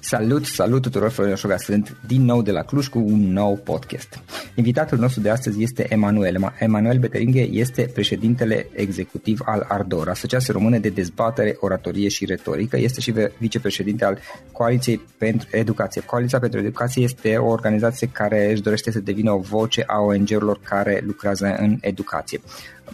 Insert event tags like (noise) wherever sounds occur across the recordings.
Salut, salut tuturor, Florin Oșoga sunt din nou de la Cluj cu un nou podcast. Invitatul nostru de astăzi este Emanuel. Emanuel Beteringhe este președintele executiv al Ardor, Asociația Română de Dezbatere, Oratorie și Retorică. Este și vicepreședinte al Coaliției pentru Educație. Coaliția pentru Educație este o organizație care își dorește să devină o voce a ONG-urilor care lucrează în educație.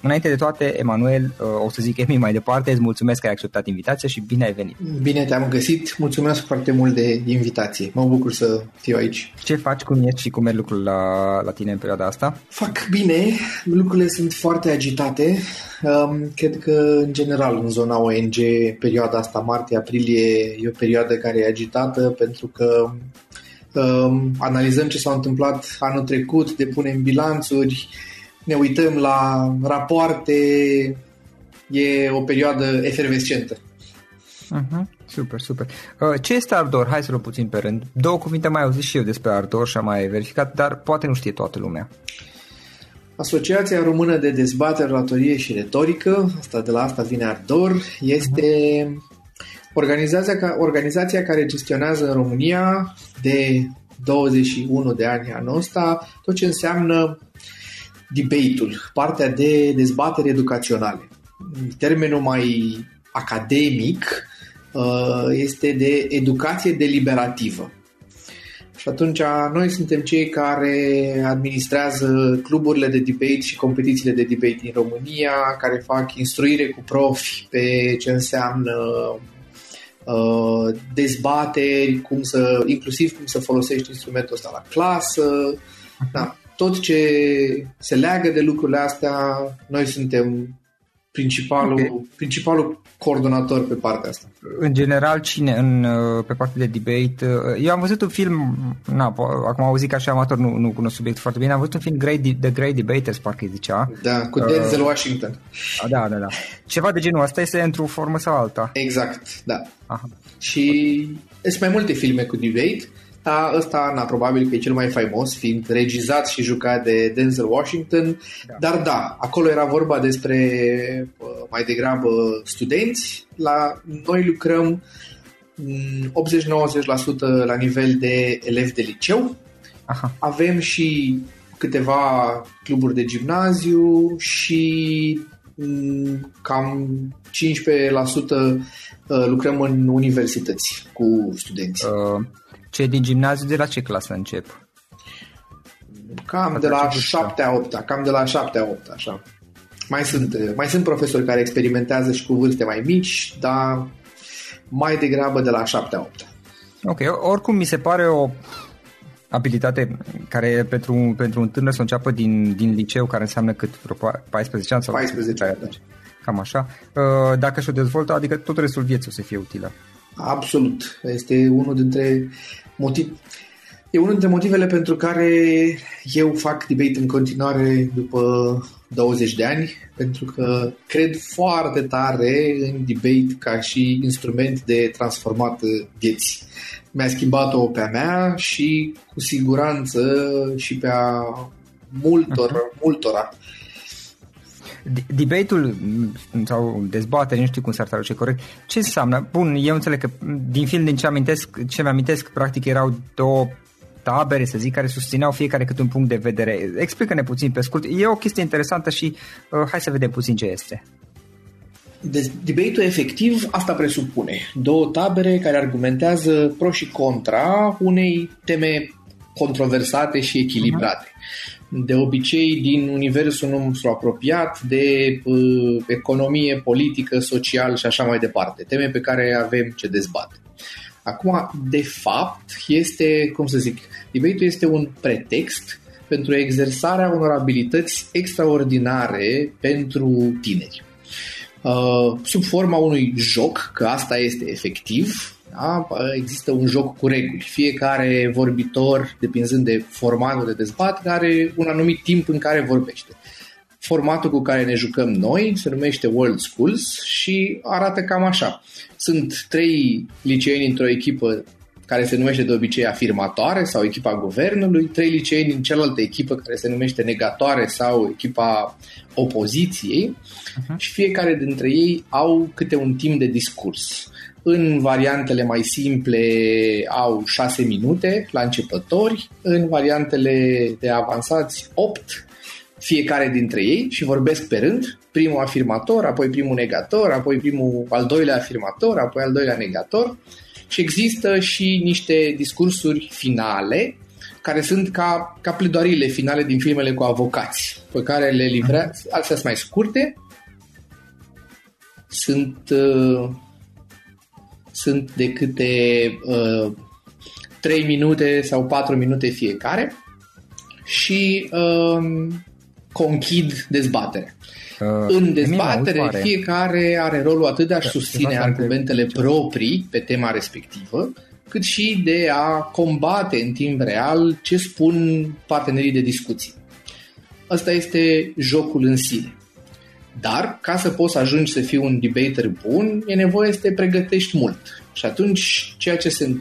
Înainte de toate, Emanuel, o să zic Emi mai departe, îți mulțumesc că ai acceptat invitația și bine ai venit. Bine te-am găsit, mulțumesc foarte mult de invitație. Mă bucur să fiu aici. Ce faci, cum ești și cum merg lucrurile la, la tine în perioada asta? Fac bine, lucrurile sunt foarte agitate. Um, cred că, în general, în zona ONG, perioada asta, martie-aprilie, e o perioadă care e agitată pentru că um, analizăm ce s-a întâmplat anul trecut, depunem bilanțuri, ne uităm la rapoarte, e o perioadă efervescentă. Uh-huh. Super, super. Uh, ce este Ardor? Hai să luăm puțin pe rând. Două cuvinte mai auzit și eu despre Ardor și am mai verificat, dar poate nu știe toată lumea. Asociația Română de Dezbatere, Oratorie și Retorică, asta de la asta vine Ardor, este organizația, organizația care gestionează în România de 21 de ani anul ăsta, tot ce înseamnă debate-ul, partea de dezbatere educaționale. Termenul mai academic uh, este de educație deliberativă. Și atunci noi suntem cei care administrează cluburile de debate și competițiile de debate din România, care fac instruire cu profi pe ce înseamnă uh, dezbateri, cum să, inclusiv cum să folosești instrumentul ăsta la clasă. Da, tot ce se leagă de lucrurile astea, noi suntem principalul, okay. principalul coordonator pe partea asta. În general, cine în, uh, pe partea de debate? Uh, eu am văzut un film, na, acum am auzit ca și amator, nu, nu cunosc subiectul foarte bine, am văzut un film Great, The Great Debaters, parcă îi zicea. Da, cu Denzel uh, Washington. Da, da, da. Ceva de genul ăsta este într-o formă sau alta. Exact, da. Aha. Și sunt mai multe filme cu debate ăsta, ăsta na, probabil că e cel mai faimos, fiind regizat și jucat de Denzel Washington, da. dar da, acolo era vorba despre mai degrabă studenți, la noi lucrăm 80-90% la nivel de elevi de liceu, Aha. avem și câteva cluburi de gimnaziu și cam 15% lucrăm în universități cu studenți. Uh, cei din gimnaziu de la ce clasă încep? Cam de la 7 8 cam de la 7 8 așa. Mai sunt, mai sunt profesori care experimentează și cu vârste mai mici, dar mai degrabă de la 7 8 Ok, oricum mi se pare o abilitate care pentru, pentru un tânăr să înceapă din, din liceu, care înseamnă cât, vreo 14 ani? Sau 14 ani, da. Cam așa. Uh, dacă și-o dezvoltă, adică tot restul vieții o să fie utilă. Absolut. Este unul dintre motiv... E unul dintre motivele pentru care eu fac debate în continuare după 20 de ani, pentru că cred foarte tare în debate ca și instrument de transformat vieți. Mi-a schimbat-o pe a mea și cu siguranță și pe a multor, uh-huh. multora. Debate-ul sau dezbatere, nu știu cum s-ar traduce corect, ce înseamnă? Bun, eu înțeleg că din film din ce amintesc, ce mi-amintesc, practic erau două tabere, să zic, care susțineau fiecare câte un punct de vedere. Explică-ne puțin pe scurt. E o chestie interesantă și uh, hai să vedem puțin ce este. Deci, debate-ul efectiv asta presupune. Două tabere care argumentează pro și contra unei teme controversate și echilibrate. Uh-huh de obicei din universul nostru apropiat de uh, economie, politică, social și așa mai departe. Teme pe care avem ce dezbate. Acum, de fapt, este, cum să zic, debate este un pretext pentru exersarea unor abilități extraordinare pentru tineri. Uh, sub forma unui joc, că asta este efectiv, da? Există un joc cu reguli. Fiecare vorbitor, depinzând de formatul de dezbatere, are un anumit timp în care vorbește. Formatul cu care ne jucăm noi se numește World Schools și arată cam așa. Sunt trei liceeni într-o echipă care se numește de obicei afirmatoare sau echipa guvernului, trei liceeni din cealaltă echipă care se numește negatoare sau echipa opoziției uh-huh. și fiecare dintre ei au câte un timp de discurs. În variantele mai simple au 6 minute la începători, în variantele de avansați 8 fiecare dintre ei și vorbesc pe rând, primul afirmator, apoi primul negator, apoi primul al doilea afirmator, apoi al doilea negator. Și există și niște discursuri finale care sunt ca, ca pledoariile finale din filmele cu avocați, pe care le livrează, alții sunt mai scurte, sunt uh, sunt de câte uh, 3 minute sau 4 minute fiecare și uh, conchid dezbatere. Uh, în dezbatere, fiecare are rolul atât de a susține argumentele proprii pe tema respectivă, cât și de a combate în timp real ce spun partenerii de discuții. Asta este jocul în sine. Dar, ca să poți să ajungi să fii un debater bun, e nevoie să te pregătești mult. Și atunci, ceea ce se,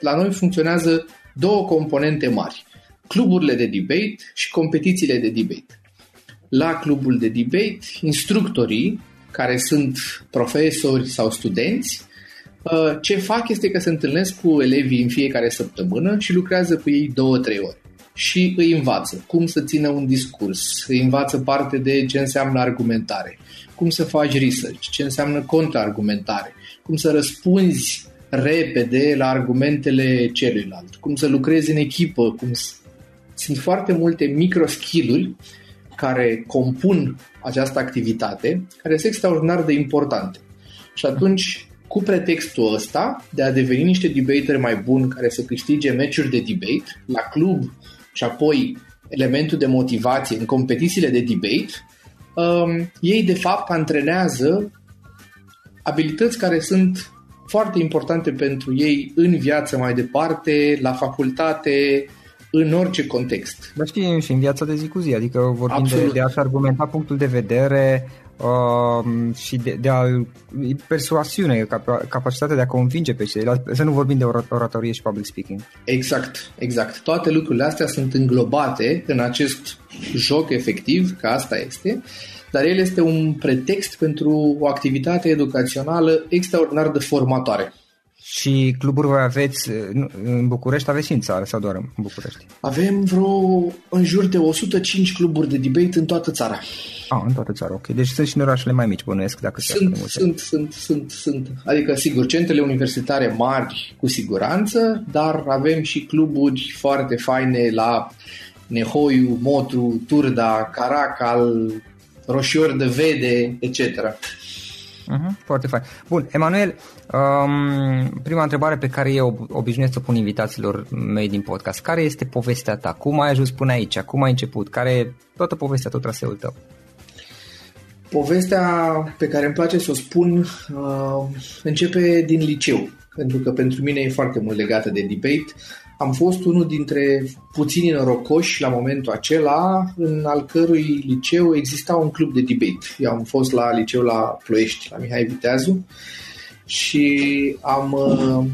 la noi funcționează două componente mari. Cluburile de debate și competițiile de debate. La clubul de debate, instructorii, care sunt profesori sau studenți, Uh, ce fac este că se întâlnesc cu elevii în fiecare săptămână și lucrează cu ei două-trei ore și îi învață. Cum să țină un discurs, îi învață parte de ce înseamnă argumentare, cum să faci research, ce înseamnă contraargumentare, cum să răspunzi repede la argumentele celuilalt, cum să lucrezi în echipă, cum să... sunt foarte multe micro skill care compun această activitate, care sunt extraordinar de importante. Și atunci, cu pretextul ăsta de a deveni niște debateri mai buni care să câștige meciuri de debate la club și apoi elementul de motivație în competițiile de debate, um, ei de fapt antrenează abilități care sunt foarte importante pentru ei în viață mai departe, la facultate, în orice context. Dar știi, și în viața de zi cu zi, adică vorbim de, de a-și argumenta punctul de vedere uh, și de, de a persoasiune, capacitatea de a convinge pe ceilalți, să nu vorbim de oratorie și public speaking. Exact, exact. Toate lucrurile astea sunt înglobate în acest joc efectiv, că asta este, dar el este un pretext pentru o activitate educațională extraordinar de formatoare. Și cluburi voi aveți în București, aveți și în țară sau doar în București? Avem vreo în jur de 105 cluburi de debate în toată țara. Ah, în toată țara, ok. Deci sunt și în orașele mai mici, bănuiesc, dacă sunt, sunt, sunt, sunt, sunt. Adică, sigur, centrele universitare mari cu siguranță, dar avem și cluburi foarte faine la Nehoiu, Motru, Turda, Caracal, Roșior de Vede, etc. Uh-huh, foarte fain. Bun, Emanuel, um, prima întrebare pe care eu obișnuiesc să pun invitațiilor mei din podcast. Care este povestea ta? Cum ai ajuns până aici? Cum ai început? Care e toată povestea, tot traseul tău? Povestea pe care îmi place să o spun uh, începe din liceu, pentru că pentru mine e foarte mult legată de debate. Am fost unul dintre puținii norocoși la momentul acela, în al cărui liceu exista un club de debate. Eu am fost la liceu la Ploiești, la Mihai Viteazu, și am uh,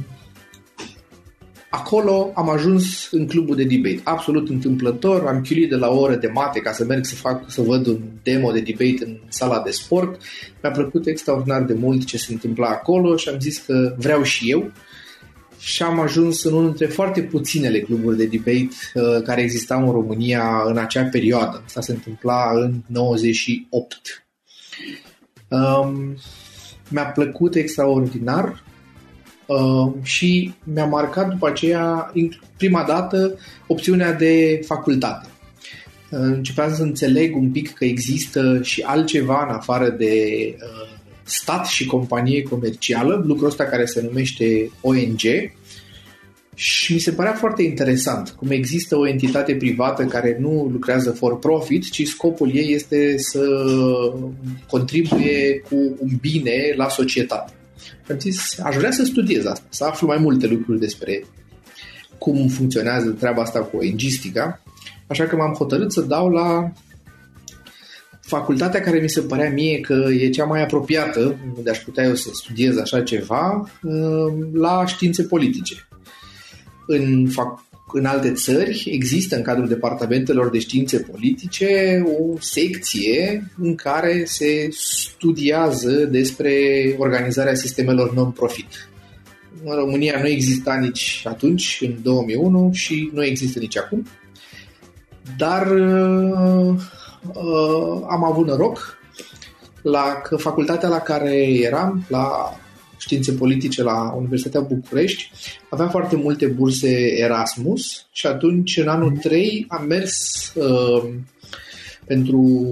Acolo am ajuns în clubul de debate, absolut întâmplător, am chiulit de la o oră de mate ca să merg să fac, să văd un demo de debate în sala de sport. Mi-a plăcut extraordinar de mult ce se întâmpla acolo și am zis că vreau și eu și am ajuns în unul dintre foarte puținele cluburi de debate uh, care existau în România în acea perioadă. Asta se întâmpla în 98. Um, mi-a plăcut extraordinar uh, și mi-a marcat după aceea, prima dată, opțiunea de facultate. Uh, începeam să înțeleg un pic că există și altceva în afară de uh, stat și companie comercială, lucrul ăsta care se numește ONG, și mi se părea foarte interesant cum există o entitate privată care nu lucrează for profit, ci scopul ei este să contribuie cu un bine la societate. Am zis, aș vrea să studiez asta, să aflu mai multe lucruri despre cum funcționează treaba asta cu ONG-stica, așa că m-am hotărât să dau la facultatea care mi se părea mie că e cea mai apropiată, unde aș putea eu să studiez așa ceva, uh, la științe politice. În, fac, în alte țări există în cadrul departamentelor de științe politice o secție în care se studiază despre organizarea sistemelor non-profit. În România nu exista nici atunci, în 2001, și nu există nici acum. Dar uh, uh, am avut noroc la că facultatea la care eram, la științe politice la Universitatea București, avea foarte multe burse Erasmus și atunci, în anul 3, am mers uh, pentru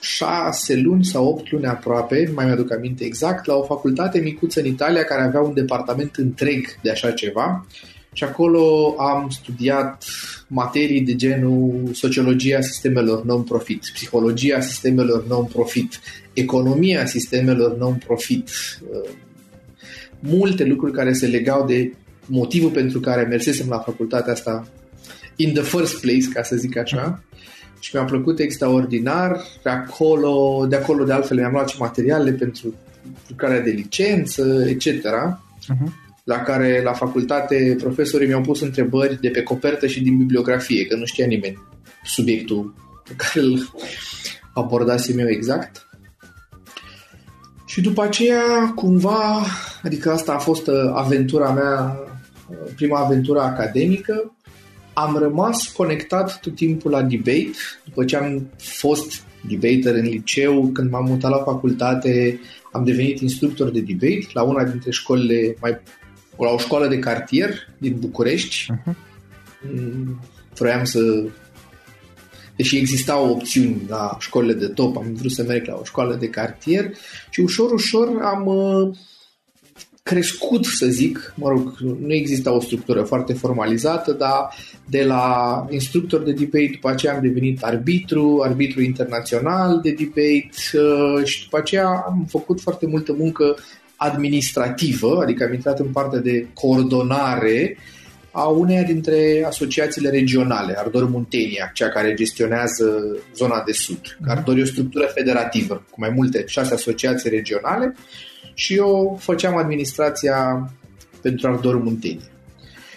șase luni sau opt luni aproape, nu mai mi-aduc aminte exact, la o facultate micuță în Italia care avea un departament întreg de așa ceva și acolo am studiat materii de genul sociologia sistemelor non-profit, psihologia sistemelor non-profit, economia sistemelor non-profit, uh, multe lucruri care se legau de motivul pentru care mersesem la facultatea asta in the first place, ca să zic așa. Și mi-a plăcut extraordinar. De acolo, de acolo de altfel mi-am luat și materiale pentru lucrarea de licență, etc. Uh-huh la care la facultate profesorii mi-au pus întrebări de pe copertă și din bibliografie, că nu știa nimeni subiectul pe care îl abordasem eu exact. Și după aceea, cumva, adică asta a fost aventura mea, prima aventură academică. Am rămas conectat tot timpul la debate, după ce am fost debater în liceu, când m-am mutat la facultate, am devenit instructor de debate la una dintre școlile mai la o școală de cartier din București. Uh-huh. Vroiam să deși existau opțiuni la școlile de top, am vrut să merg la o școală de cartier și ușor, ușor am uh, crescut, să zic, mă rog, nu exista o structură foarte formalizată, dar de la instructor de debate, după aceea am devenit arbitru, arbitru internațional de debate uh, și după aceea am făcut foarte multă muncă administrativă, adică am intrat în partea de coordonare a uneia dintre asociațiile regionale, Ardor Muntenia, cea care gestionează zona de sud. Mhm. Ardor e o structură federativă cu mai multe șase asociații regionale și eu făceam administrația pentru Ardor Muntenia.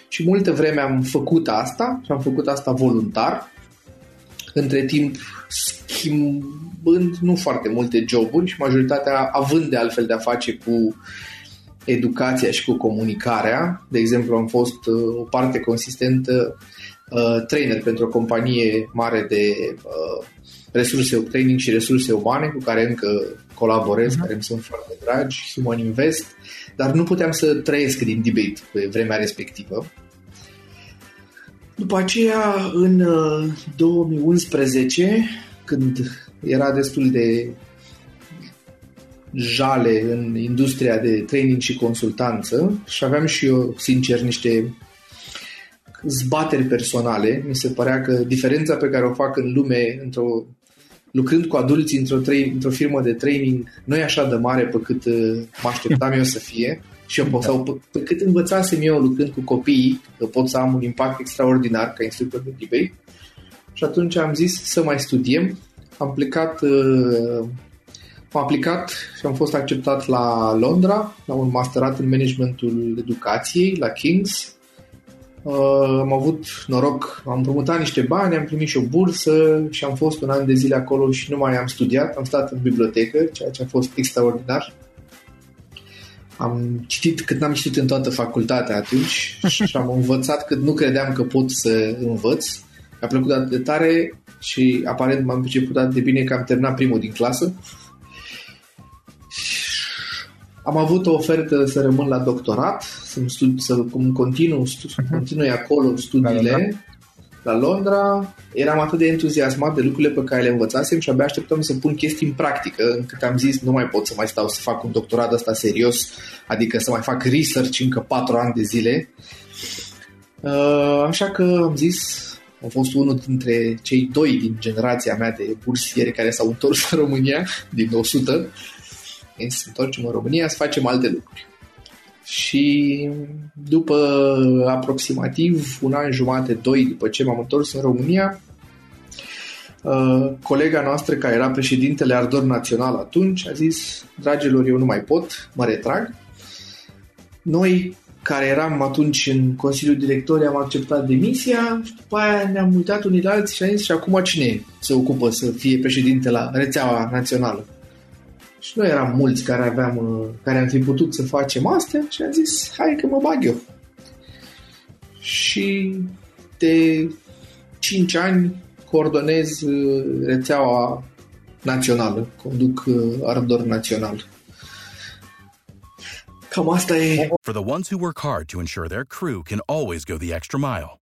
Și multă vreme am făcut asta și am făcut asta voluntar, între timp schimbând nu foarte multe joburi și majoritatea având de altfel de a face cu educația și cu comunicarea. De exemplu, am fost uh, o parte consistentă uh, trainer pentru o companie mare de uh, resurse, training și resurse umane cu care încă colaborez, uh-huh. care îmi sunt foarte dragi, Human Invest, dar nu puteam să trăiesc din debate pe vremea respectivă. După aceea, în 2011, când era destul de jale în industria de training și consultanță și aveam și eu, sincer, niște zbateri personale. Mi se părea că diferența pe care o fac în lume într-o lucrând cu adulți într-o, tra- într-o firmă de training nu e așa de mare pe cât uh, mă așteptam eu să fie și eu pot, da. sau pe, pe cât învățasem eu lucrând cu copiii că pot să am un impact extraordinar ca instructor de debate și atunci am zis să mai studiem am plecat uh, am aplicat și am fost acceptat la Londra, la un masterat în managementul educației, la King's. Uh, am avut noroc, am promutat niște bani, am primit și o bursă și am fost un an de zile acolo și nu mai am studiat, am stat în bibliotecă, ceea ce a fost extraordinar. Am citit cât n-am citit în toată facultatea atunci (laughs) și am învățat cât nu credeam că pot să învăț. Mi-a plăcut atât de tare și aparent m-am priceput atât de bine că am terminat primul din clasă. Am avut o ofertă să rămân la doctorat, să, studi, să cum continu, stu, uh-huh. continui acolo studiile la Londra. La Londra. Eram atât de entuziasmat de lucrurile pe care le învățasem și abia așteptam să pun chestii în practică, încât am zis nu mai pot să mai stau să fac un doctorat ăsta serios, adică să mai fac research încă patru ani de zile. Uh, așa că am zis, am fost unul dintre cei doi din generația mea de bursieri care s-au întors în România, din 100, să întoarcem în România să facem alte lucruri. Și după aproximativ un an jumate, doi după ce m-am întors în România, uh, colega noastră care era președintele Ardor Național atunci a zis, dragilor, eu nu mai pot, mă retrag. Noi care eram atunci în Consiliul Director, am acceptat demisia și după aia ne-am uitat unii la alții și am zis și acum cine se ocupă să fie președinte la rețeaua națională? Și noi eram mulți care aveam, uh, care am fi putut să facem astea și am zis, hai că mă bag eu. Și de 5 ani coordonez uh, rețeaua națională, conduc uh, Ardor Național. Cam asta e. For the ones who work hard to ensure their crew can always go the extra mile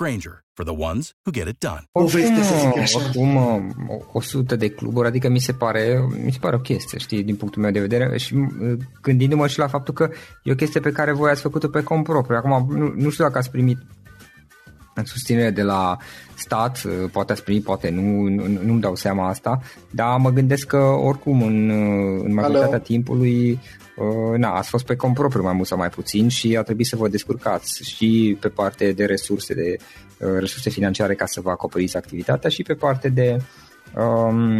Granger, for the ones who get it done. Oricum, oricum 100 de cluburi, adică mi se pare, mi se pare o chestie, știi, din punctul meu de vedere și gândindu-mă și la faptul că e o chestie pe care voi ați făcut-o pe cont propriu. Acum, nu, nu știu dacă ați primit susținere de la stat, poate ați primit, poate nu, nu, nu-mi dau seama asta, dar mă gândesc că oricum în, în majoritatea Hello. timpului Uh, na, ați fost pe cont propriu mai mult sau mai puțin și a trebuit să vă descurcați și pe parte de resurse, de uh, resurse financiare ca să vă acoperiți activitatea și pe parte de um,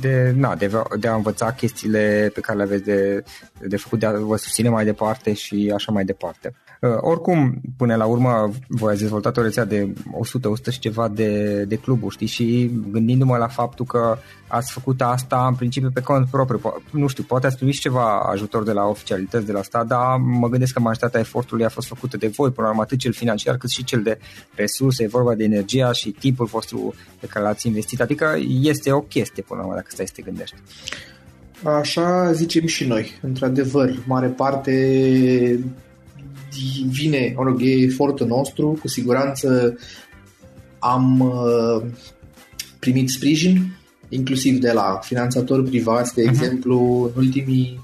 de, na, de, de a învăța chestiile pe care le aveți de, de făcut, de a vă susține mai departe și așa mai departe. Uh, oricum, până la urmă, voi ați dezvoltat o rețea de 100, 100 și ceva de, de cluburi, știi? Și gândindu-mă la faptul că ați făcut asta în principiu pe cont propriu, po- nu știu, poate ați primit ceva ajutor de la oficialități de la stat, dar mă gândesc că majoritatea efortului a fost făcută de voi, până la urmă, atât cel financiar cât și cel de resurse, e vorba de energia și timpul vostru pe care l-ați investit, adică este o chestie până la urmă dacă stai să te gândești. Așa zicem și noi. Într-adevăr, mare parte vine, mă rog, e efortul nostru, cu siguranță am uh, primit sprijin, inclusiv de la finanțatori privați, de uh-huh. exemplu, în ultimii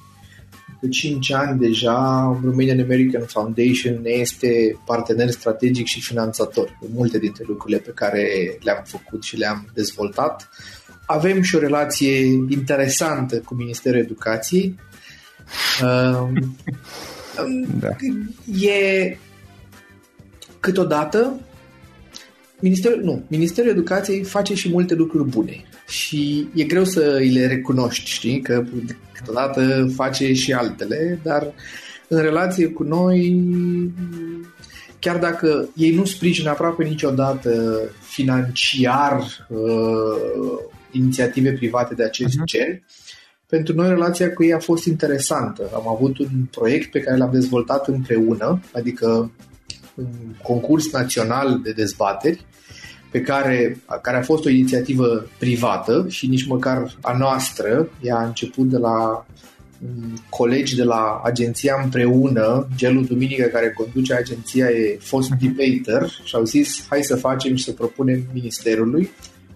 de 5 ani deja Romanian American Foundation ne este partener strategic și finanțator în multe dintre lucrurile pe care le-am făcut și le-am dezvoltat. Avem și o relație interesantă cu Ministerul Educației. (laughs) Da. E câteodată Ministerul, nu, Ministerul Educației face și multe lucruri bune și e greu să îi le recunoști, știi, că câteodată face și altele, dar în relație cu noi, chiar dacă ei nu sprijină aproape niciodată financiar uh, inițiative private de acest uh-huh. gen, pentru noi relația cu ei a fost interesantă. Am avut un proiect pe care l-am dezvoltat împreună, adică un concurs național de dezbateri, pe care, care a fost o inițiativă privată și nici măcar a noastră. Ea a început de la colegi de la agenția împreună, Gelu Duminică care conduce agenția e fost debater și au zis hai să facem și să propunem ministerului.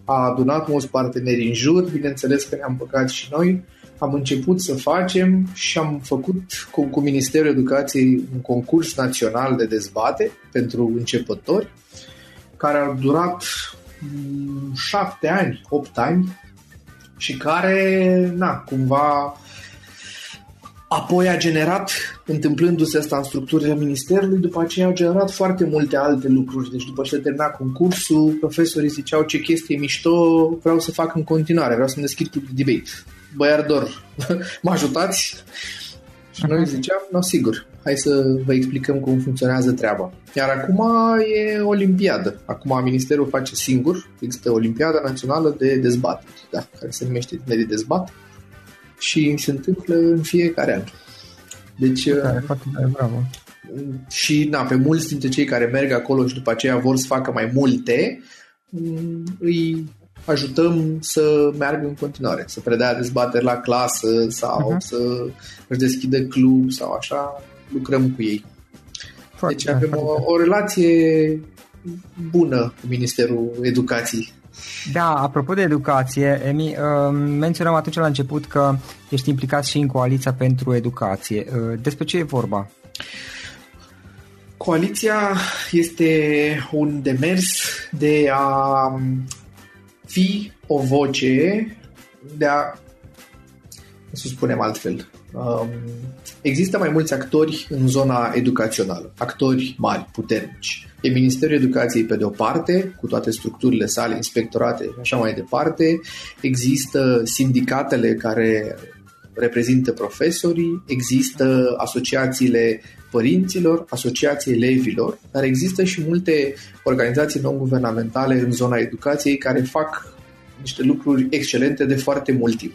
A adunat mulți parteneri în jur, bineînțeles că ne-am băgat și noi am început să facem și am făcut cu, cu Ministerul Educației un concurs național de dezbate pentru începători, care a durat mm, șapte ani, opt ani și care, na, cumva apoi a generat, întâmplându-se asta în structurile Ministerului, după aceea a generat foarte multe alte lucruri. Deci după ce a terminat concursul, profesorii ziceau ce chestie mișto vreau să fac în continuare, vreau să-mi deschid club de debate băiardor, (laughs) mă ajutați? Și noi ziceam, nu, sigur, hai să vă explicăm cum funcționează treaba. Iar acum e olimpiadă. Acum Ministerul face singur, există Olimpiada Națională de Dezbateri, da, care se numește de Dezbat și se întâmplă în fiecare an. Deci, care, foarte bravo. Și na, pe mulți dintre cei care merg acolo și după aceea vor să facă mai multe, îi ajutăm să meargă în continuare, să predea dezbateri la clasă sau uh-huh. să își deschidă club sau așa, lucrăm cu ei. Foarte, deci avem o, o relație bună cu Ministerul Educației. Da, apropo de educație, Emi, uh, menționam atunci la început că ești implicat și în Coaliția pentru Educație. Uh, despre ce e vorba? Coaliția este un demers de a fi o voce de a, să spunem altfel, um, există mai mulți actori în zona educațională, actori mari, puternici. E Ministerul Educației pe de o parte, cu toate structurile sale, inspectorate și așa mai departe, există sindicatele care reprezintă profesorii, există asociațiile părinților, asociații elevilor, dar există și multe organizații non-guvernamentale în zona educației care fac niște lucruri excelente de foarte mult timp.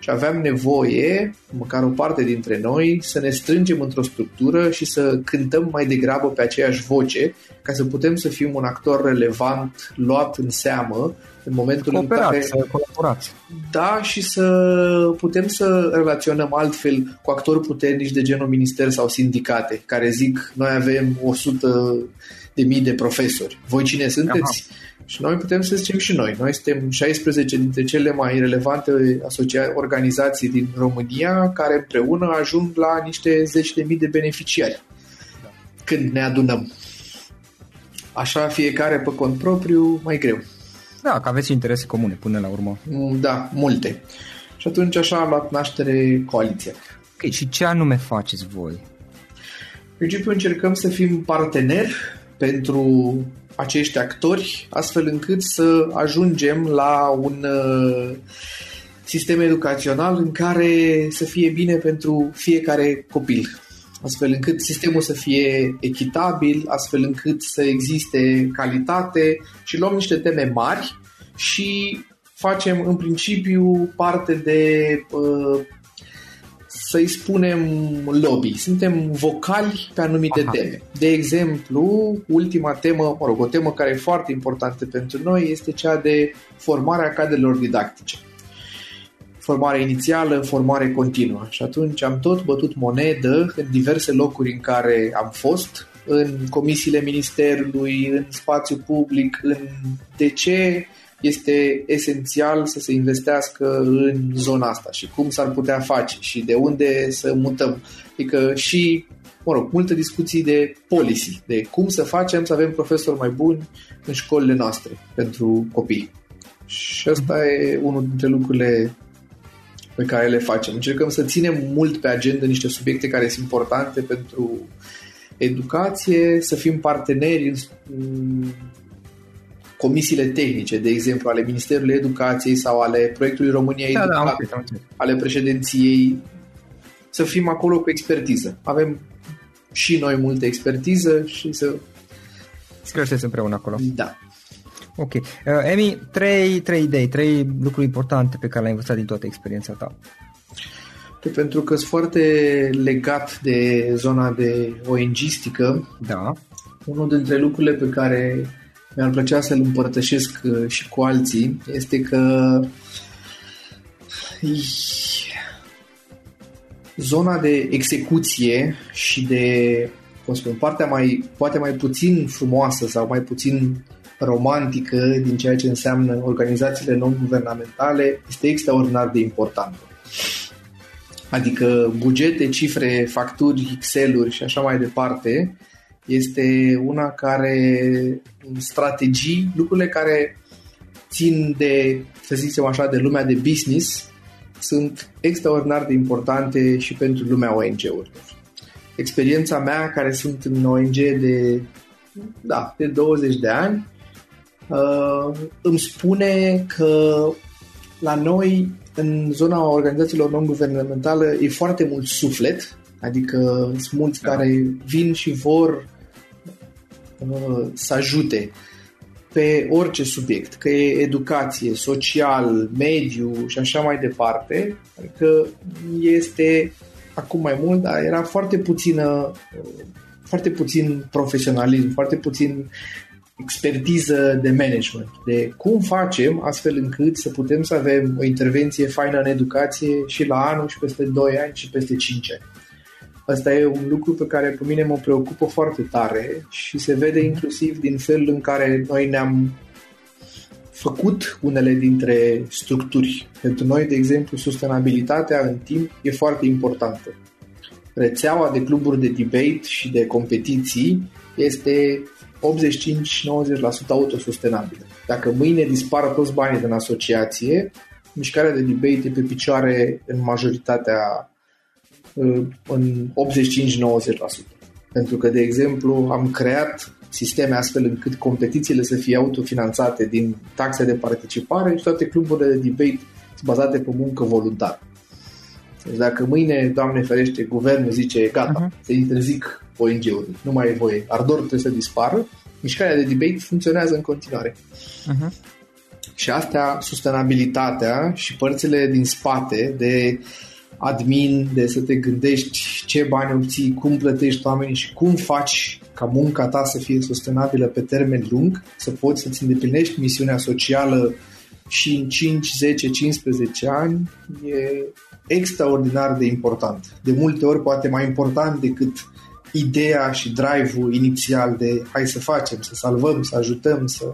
Și aveam nevoie, măcar o parte dintre noi, să ne strângem într-o structură și să cântăm mai degrabă pe aceeași voce, ca să putem să fim un actor relevant, luat în seamă în momentul în care... Să colaborați. Da, și să putem să relaționăm altfel cu actori puternici de genul minister sau sindicate, care zic, noi avem 100 de mii de profesori. Voi cine sunteți? Aha. Și noi putem să zicem și noi. Noi suntem 16 dintre cele mai relevante asocia- organizații din România care împreună ajung la niște zeci de mii de beneficiari când ne adunăm. Așa fiecare pe cont propriu, mai greu. Da, că aveți interese comune până la urmă. Mm, da, multe. Și atunci așa a luat naștere coaliția. Ok, și ce anume faceți voi? În principiu încercăm să fim parteneri pentru acești actori astfel încât să ajungem la un uh, sistem educațional în care să fie bine pentru fiecare copil, astfel încât sistemul să fie echitabil, astfel încât să existe calitate și luăm niște teme mari și facem în principiu parte de uh, să-i spunem lobby. Suntem vocali pe anumite Aha. teme. De exemplu, ultima temă, mă rog, o temă care e foarte importantă pentru noi este cea de formarea cadrelor didactice. Formare inițială, formare continuă. Și atunci am tot bătut monedă în diverse locuri în care am fost, în comisiile ministerului, în spațiu public, în de ce este esențial să se investească în zona asta și cum s-ar putea face și de unde să mutăm. Adică și, mă rog, multe discuții de policy, de cum să facem să avem profesori mai buni în școlile noastre pentru copii. Și asta e unul dintre lucrurile pe care le facem. Încercăm să ținem mult pe agenda niște subiecte care sunt importante pentru educație, să fim parteneri în comisiile tehnice, de exemplu, ale Ministerului Educației sau ale proiectului România da, da Educat, da, okay, ale președinției, să fim acolo cu expertiză. Avem și noi multă expertiză și să... Creșteți împreună acolo. Da. Ok. Uh, Emi, trei, trei idei, trei lucruri importante pe care le-ai învățat din toată experiența ta. Păi pentru că sunt foarte legat de zona de ONG-stică. Da. Unul dintre lucrurile pe care mi-ar plăcea să-l împărtășesc uh, și cu alții este că zona de execuție și de, cum spun, partea mai, poate mai puțin frumoasă sau mai puțin romantică din ceea ce înseamnă organizațiile non-guvernamentale este extraordinar de importantă. Adică bugete, cifre, facturi, Excel-uri și așa mai departe este una care strategii, lucrurile care țin de, să zicem așa, de lumea de business sunt extraordinar de importante și pentru lumea ONG-urilor. Experiența mea, care sunt în ONG de, da, de 20 de ani, uh, îmi spune că la noi, în zona organizațiilor non-guvernamentale, e foarte mult suflet, adică sunt mulți da. care vin și vor Uh, să ajute pe orice subiect, că e educație, social, mediu și așa mai departe, adică este acum mai mult, dar era foarte puțină uh, foarte puțin profesionalism, foarte puțin expertiză de management, de cum facem astfel încât să putem să avem o intervenție faină în educație și la anul și peste 2 ani și peste 5 ani. Asta e un lucru pe care pe mine mă preocupă foarte tare și se vede inclusiv din felul în care noi ne-am făcut unele dintre structuri. Pentru noi, de exemplu, sustenabilitatea în timp e foarte importantă. Rețeaua de cluburi de debate și de competiții este 85-90% autosustenabilă. Dacă mâine dispară toți banii din asociație, mișcarea de debate e pe picioare în majoritatea în 85-90%. Pentru că, de exemplu, am creat sisteme astfel încât competițiile să fie autofinanțate din taxe de participare și toate cluburile de debate sunt bazate pe muncă voluntară. Deci dacă mâine, Doamne ferește, guvernul zice gata, uh-huh. se interzic ONG-uri, nu mai e voie, ardor trebuie să dispară, mișcarea de debate funcționează în continuare. Uh-huh. Și astea, sustenabilitatea și părțile din spate de uh, admin, de să te gândești ce bani obții, cum plătești oamenii și cum faci ca munca ta să fie sustenabilă pe termen lung, să poți să-ți îndeplinești misiunea socială și în 5, 10, 15 ani, e extraordinar de important. De multe ori poate mai important decât ideea și drive-ul inițial de hai să facem, să salvăm, să ajutăm, să...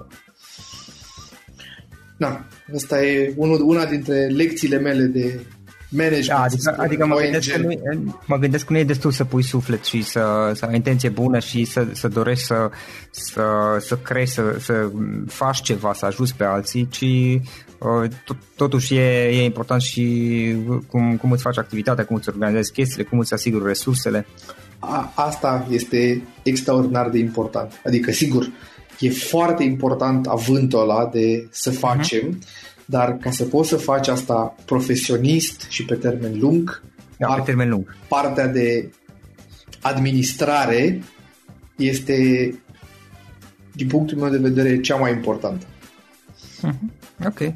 Da, asta e unul, una dintre lecțiile mele de management. Da, adică, adică mă, gândesc că nu, mă gândesc că nu e destul să pui suflet și să, să ai intenție bună și să, să dorești să, să, să crești, să, să faci ceva, să ajuți pe alții, ci uh, totuși e, e important și cum, cum îți faci activitatea, cum îți organizezi chestiile, cum îți asiguri resursele. A, asta este extraordinar de important. Adică, sigur, e foarte important avântul ăla de să mhm. facem, uh-huh. dar ca să poți să faci asta profesionist și pe termen lung, da, pe termen lung. partea de administrare este, din punctul meu de vedere, cea mai importantă. Uh-huh. Ok.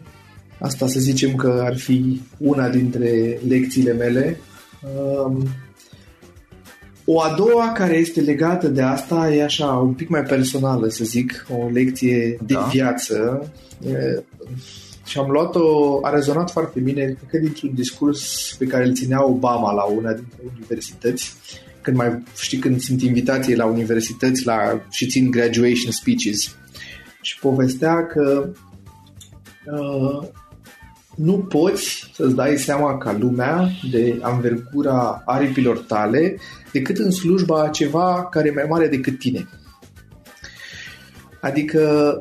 Asta să zicem că ar fi una dintre lecțiile mele. Um, o a doua care este legată de asta e așa un pic mai personală, să zic, o lecție de da. viață. E, și am luat-o, a rezonat foarte bine, cred că dintr-un discurs pe care îl ținea Obama la una dintre universități, când mai știi când sunt invitații la universități la, și țin graduation speeches. Și povestea că uh, nu poți să-ți dai seama ca lumea de anvergura aripilor tale decât în slujba ceva care e mai mare decât tine. Adică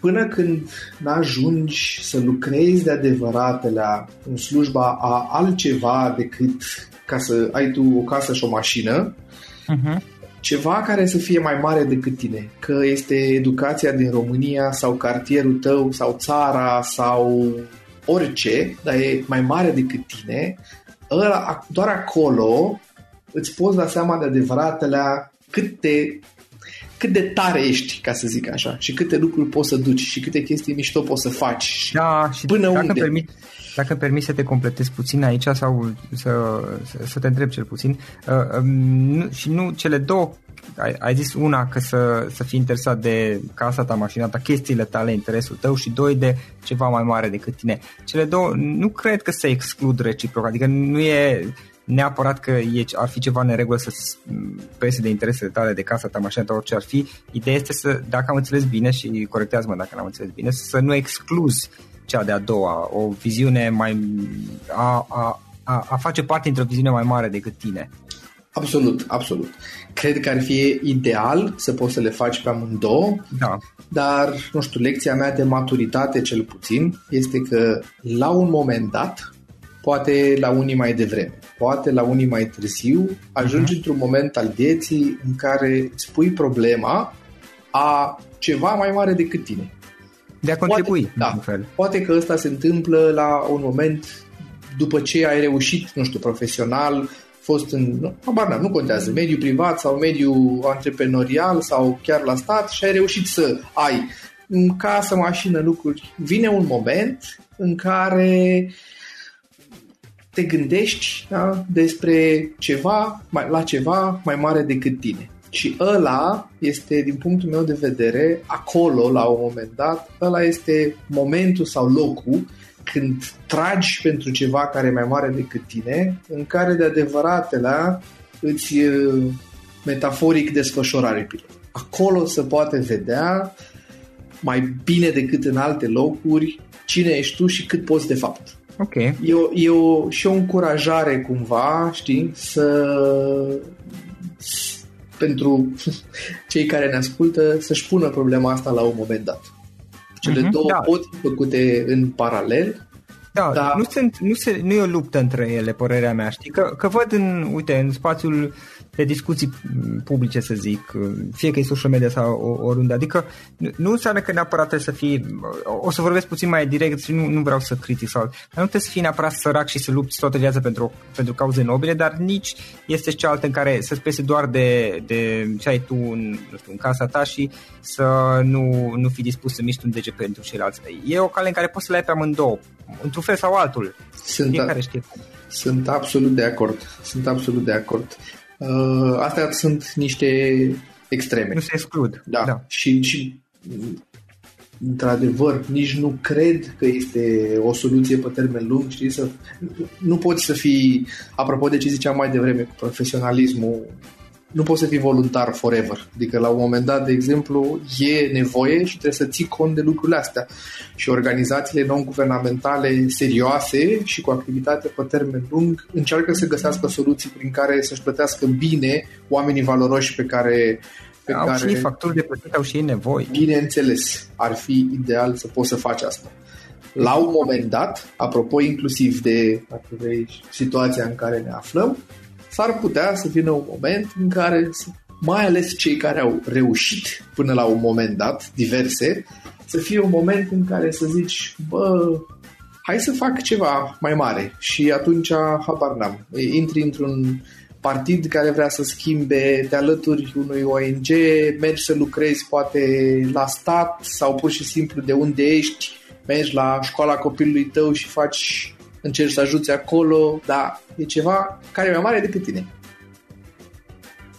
până când n-ajungi să lucrezi de adevăratele în slujba a altceva decât ca să ai tu o casă și o mașină, uh-huh. ceva care să fie mai mare decât tine, că este educația din România sau cartierul tău sau țara sau orice, dar e mai mare decât tine, ăla, doar acolo îți poți da seama de adevăratele cât de, cât de tare ești, ca să zic așa, și câte lucruri poți să duci și câte chestii mișto poți să faci. Da, și până dacă unde. Permit, dacă îmi permis să te completez puțin aici sau să, să, să te întreb cel puțin, uh, um, nu, și nu cele două ai, ai zis una că să, să fii interesat de casa ta, mașina ta, chestiile tale, interesul tău și doi de ceva mai mare decât tine. Cele două nu cred că se exclud reciproc, adică nu e neapărat că e, ar fi ceva neregulă să pese de interesele tale, de casa ta, mașina ta, orice ar fi. Ideea este să, dacă am înțeles bine și corectează-mă dacă n-am înțeles bine, să nu excluzi cea de-a doua, o viziune mai a, a, a, a face parte dintr-o viziune mai mare decât tine. Absolut, absolut. Cred că ar fi ideal să poți să le faci pe amândouă, da. dar, nu știu, lecția mea de maturitate cel puțin este că la un moment dat, poate la unii mai devreme, poate la unii mai târziu, ajungi uh-huh. într-un moment al vieții în care îți pui problema a ceva mai mare decât tine. De a contribui, poate, da, fel. Poate că ăsta se întâmplă la un moment după ce ai reușit, nu știu, profesional, fost în, nu, abar nu contează, mediu privat sau mediu antreprenorial sau chiar la stat și ai reușit să ai în casă, mașină, lucruri. Vine un moment în care te gândești da, despre ceva, mai, la ceva mai mare decât tine. Și ăla este, din punctul meu de vedere, acolo, la un moment dat, ăla este momentul sau locul când tragi pentru ceva care e mai mare decât tine, în care de adevăratele îți metaforic desfășura aripile. Acolo se poate vedea mai bine decât în alte locuri cine ești tu și cât poți de fapt. Ok. E, o, e o, și o încurajare cumva, știi, să pentru cei care ne ascultă să-și pună problema asta la un moment dat. Cele uh-huh, două da. pot fi făcute în paralel. Da, da. Nu, sunt, nu, se, nu e o luptă între ele, părerea mea, știi? Că, că văd în, uite, în spațiul de discuții publice, să zic, fie că e social media sau oriunde. Adică nu înseamnă că neapărat trebuie să fii, o să vorbesc puțin mai direct și nu, nu vreau să critic sau, nu trebuie să fii neapărat sărac și să lupți toată viața pentru, pentru cauze nobile, dar nici este cealaltă în care să-ți pese doar de, de ce ai tu în, nu știu, în casa ta și să nu, nu fii dispus să miști un dege pentru ceilalți. E o cale în care poți să le ai pe amândouă, într-un fel sau altul. Sunt, Fiecare știe Sunt absolut de acord. Sunt absolut de acord. Uh, astea sunt niște extreme. Nu se exclud. Da. da. Și, și într-adevăr, nici nu cred că este o soluție pe termen lung, știi, să, nu poți să fii, apropo de ce ziceam mai devreme cu profesionalismul, nu poți să fii voluntar forever. Adică la un moment dat, de exemplu, e nevoie și trebuie să ții cont de lucrurile astea. Și organizațiile non-guvernamentale serioase și cu activitate pe termen lung încearcă să găsească soluții prin care să-și plătească bine oamenii valoroși pe care pe au care... și facturi de plătit, au și ei nevoi. Bineînțeles, ar fi ideal să poți să faci asta. La un moment dat, apropo inclusiv de vrei, situația în care ne aflăm, s-ar putea să vină un moment în care să mai ales cei care au reușit până la un moment dat, diverse, să fie un moment în care să zici, bă, hai să fac ceva mai mare și atunci habar n-am. Intri într-un partid care vrea să schimbe, te alături unui ONG, mergi să lucrezi poate la stat sau pur și simplu de unde ești, mergi la școala copilului tău și faci, încerci să ajuți acolo, dar e ceva care e mai mare decât tine.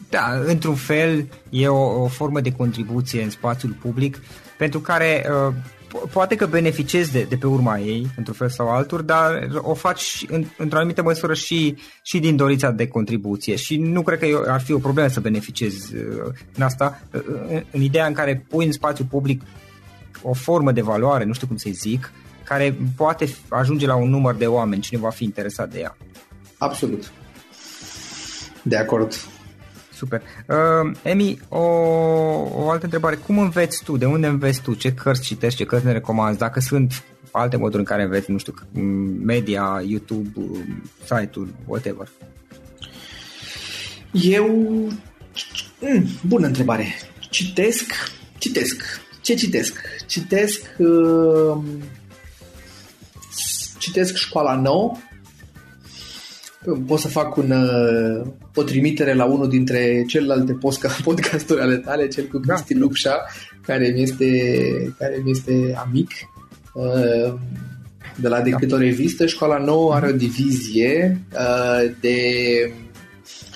Da, într-un fel e o, o formă de contribuție în spațiul public pentru care uh, poate că beneficiezi de, de pe urma ei, într-un fel sau altul, dar o faci în, într-o anumită măsură și, și din dorința de contribuție și nu cred că ar fi o problemă să beneficiezi uh, în asta, uh, în, în ideea în care pui în spațiu public o formă de valoare, nu știu cum să-i zic, care poate ajunge la un număr de oameni, cine va fi interesat de ea. Absolut. De acord. Super. Uh, Emi, o, o altă întrebare. Cum înveți tu? De unde înveți tu? Ce cărți citești? Ce cărți ne recomanzi? Dacă sunt alte moduri în care înveți, nu știu, media, YouTube, site-ul, whatever. Eu... Mm, bună întrebare. Citesc, citesc. Ce citesc? Citesc... Uh, citesc Școala Nouă, pot să fac un, uh, o trimitere la unul dintre celelalte (laughs) podcasturi ale tale, cel cu da. Cristi da. Lupșa, care mi este, care mi este amic. Uh, de la decât da. o revistă, Școala Nouă are o divizie uh, de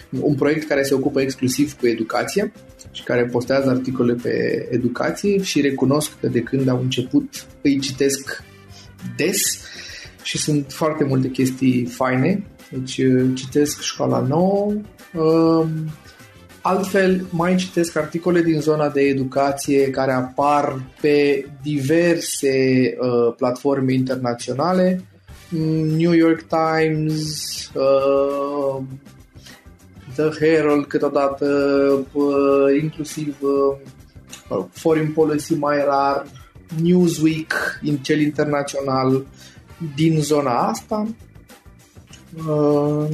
un proiect care se ocupă exclusiv cu educație și care postează articole pe educație și recunosc că de când au început îi citesc des și sunt foarte multe chestii faine. Deci uh, citesc școala nouă, um, altfel mai citesc articole din zona de educație care apar pe diverse uh, platforme internaționale, New York Times, uh, The Herald câteodată, uh, inclusiv uh, Foreign Policy mai rar, Newsweek, în cel internațional din zona asta Uh,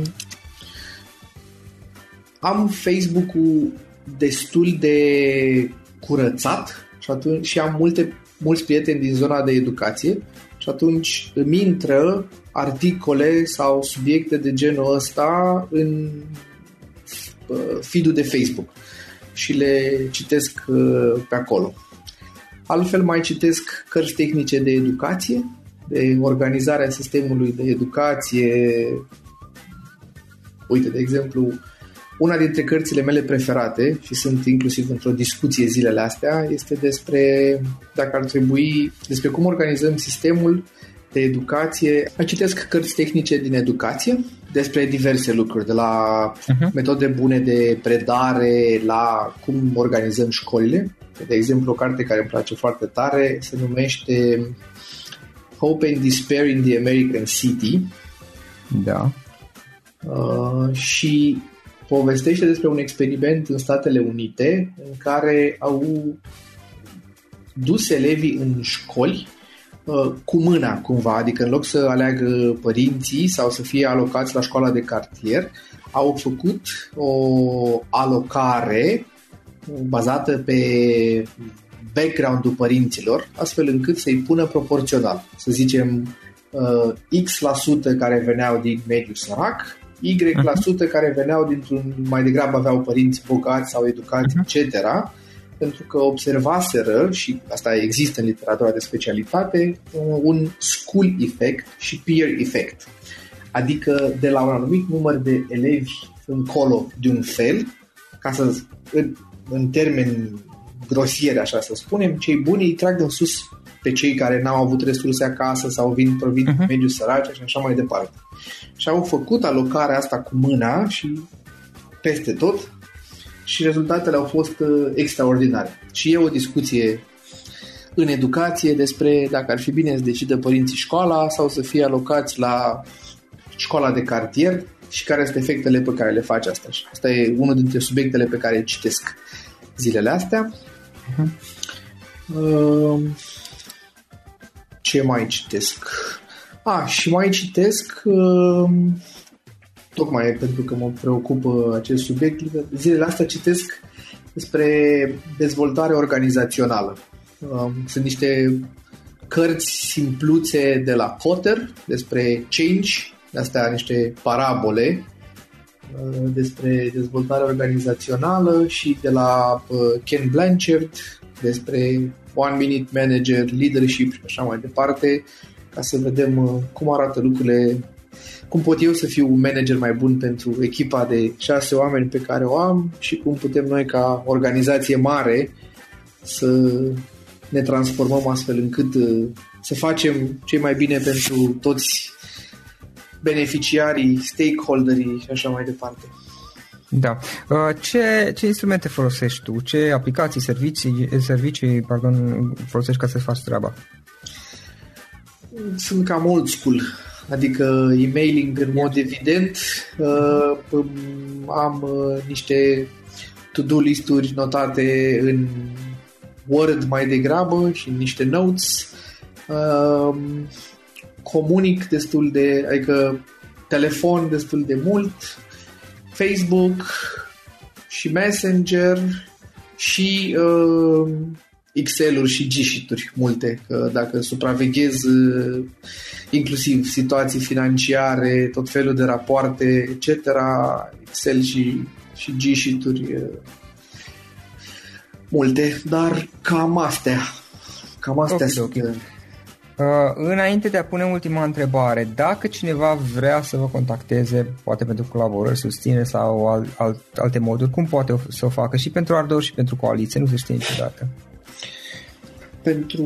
am Facebook-ul destul de curățat și, atunci, și am multe, mulți prieteni din zona de educație și atunci îmi intră articole sau subiecte de genul ăsta în uh, feed de Facebook și le citesc uh, pe acolo. Altfel mai citesc cărți tehnice de educație de organizarea sistemului de educație. Uite, de exemplu, una dintre cărțile mele preferate și sunt inclusiv într-o discuție zilele astea este despre dacă ar trebui, despre cum organizăm sistemul de educație. Citesc cărți tehnice din educație despre diverse lucruri, de la uh-huh. metode bune de predare, la cum organizăm școlile. De exemplu, o carte care îmi place foarte tare se numește Hope and Despair in the American City. Da. Uh, și povestește despre un experiment în Statele Unite în care au dus elevii în școli uh, cu mâna cumva, adică în loc să aleagă părinții sau să fie alocați la școala de cartier, au făcut o alocare bazată pe background-ul părinților, astfel încât să-i pună proporțional. Să zicem uh, X% la sută care veneau din mediul sărac, Y% la mhm. sută care veneau dintr-un, mai degrabă aveau părinți bogați sau educați, uh-huh. etc., pentru că observaseră, și asta există în literatura de specialitate, un school effect și peer effect. Adică de la un anumit număr de elevi încolo de un fel, ca să, în, în termeni grosiere, așa să spunem, cei buni îi trag în sus pe cei care n-au avut resurse acasă sau vin provin uh-huh. mediul sărace și așa mai departe. Și au făcut alocarea asta cu mâna și peste tot și rezultatele au fost uh, extraordinare. Și e o discuție în educație despre dacă ar fi bine să decidă părinții școala sau să fie alocați la școala de cartier și care sunt efectele pe care le face asta. Și asta e unul dintre subiectele pe care citesc zilele astea. Uh-huh. Ce mai citesc? A, și mai citesc uh, tocmai pentru că mă preocupă acest subiect, zilele astea citesc despre dezvoltare organizațională. Um, sunt niște cărți simpluțe de la Potter despre change, de astea niște parabole uh, despre dezvoltare organizațională și de la uh, Ken Blanchard despre One Minute Manager, Leadership și așa mai departe, ca să vedem uh, cum arată lucrurile, cum pot eu să fiu un manager mai bun pentru echipa de șase oameni pe care o am și cum putem noi ca organizație mare să ne transformăm astfel încât uh, să facem ce mai bine pentru toți beneficiarii, stakeholderii și așa mai departe. Da. Uh, ce, ce instrumente folosești tu? Ce aplicații, servicii, servicii pardon, folosești ca să faci treaba? Sunt cam old school, adică emailing în mod evident. Uh, am uh, niște to-do listuri notate în Word mai degrabă și în niște notes. Comunic destul de, adică telefon destul de mult, Facebook și Messenger și uh, Excel-uri și G-sheet-uri multe, că dacă supraveghez uh, inclusiv situații financiare, tot felul de rapoarte, etc., Excel și, și G-sheet-uri uh, multe, dar cam astea. Cam astea okay, sunt. Okay. Uh, înainte de a pune ultima întrebare, dacă cineva vrea să vă contacteze, poate pentru colaborări, susține sau al, al, alte moduri, cum poate să o facă și pentru Ardor și pentru Coaliție? Nu se știe niciodată. Pentru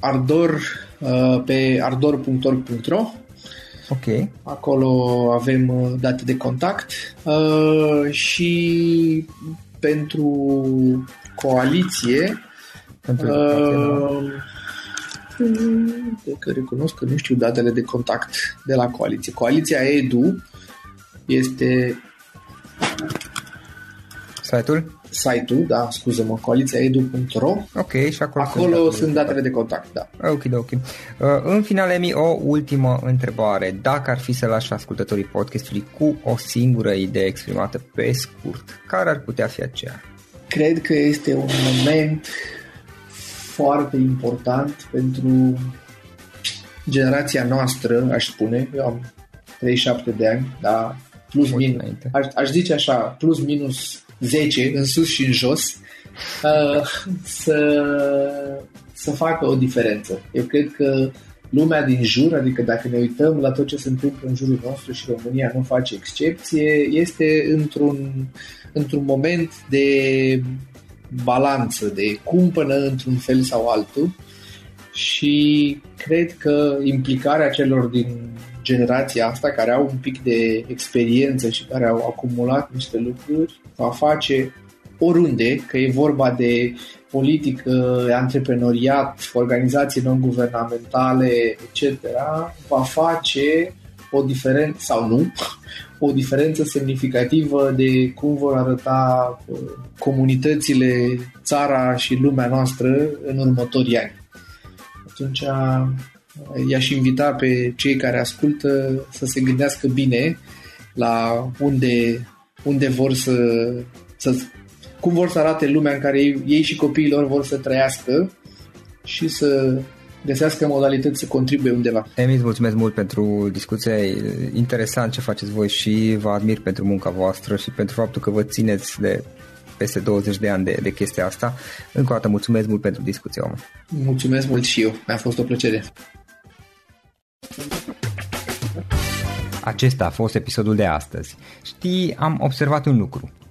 Ardor, uh, pe ardor.org.ro Ok. Acolo avem uh, date de contact și pentru Coaliție pentru uh, de că recunosc că nu știu datele de contact de la coaliție. Coaliția EDU este site-ul? Site-ul, da, scuză-mă, coalițiaedu.ro Ok, și acolo, acolo sunt, datele, sunt datele de contact, da. Ok, ok. Uh, în final, Emi, o ultimă întrebare. Dacă ar fi să lași ascultătorii podcastului cu o singură idee exprimată pe scurt, care ar putea fi aceea? Cred că este un moment foarte important pentru generația noastră, aș spune. Eu am 37 de ani, dar plus minus, aș, aș zice așa, plus minus 10 în sus și în jos, uh, să, să facă o diferență. Eu cred că lumea din jur, adică dacă ne uităm la tot ce se întâmplă în jurul nostru și România nu face excepție, este într-un, într-un moment de balanță, de cumpănă într-un fel sau altul și cred că implicarea celor din generația asta care au un pic de experiență și care au acumulat niște lucruri va face oriunde, că e vorba de politică, antreprenoriat, organizații non-guvernamentale, etc., va face o diferență, sau nu, o diferență semnificativă de cum vor arăta uh, comunitățile, țara și lumea noastră în următorii ani. Atunci uh, i-aș invita pe cei care ascultă să se gândească bine la unde, unde vor să, să cum vor să arate lumea în care ei, ei și copiilor vor să trăiască și să găsească modalități să contribuie undeva. Emi, îți mulțumesc mult pentru discuție, interesant ce faceți voi și vă admir pentru munca voastră și pentru faptul că vă țineți de peste 20 de ani de, de chestia asta. Încă o dată mulțumesc mult pentru discuție, om. Mulțumesc mult și eu, mi-a fost o plăcere. Acesta a fost episodul de astăzi. Știi, am observat un lucru.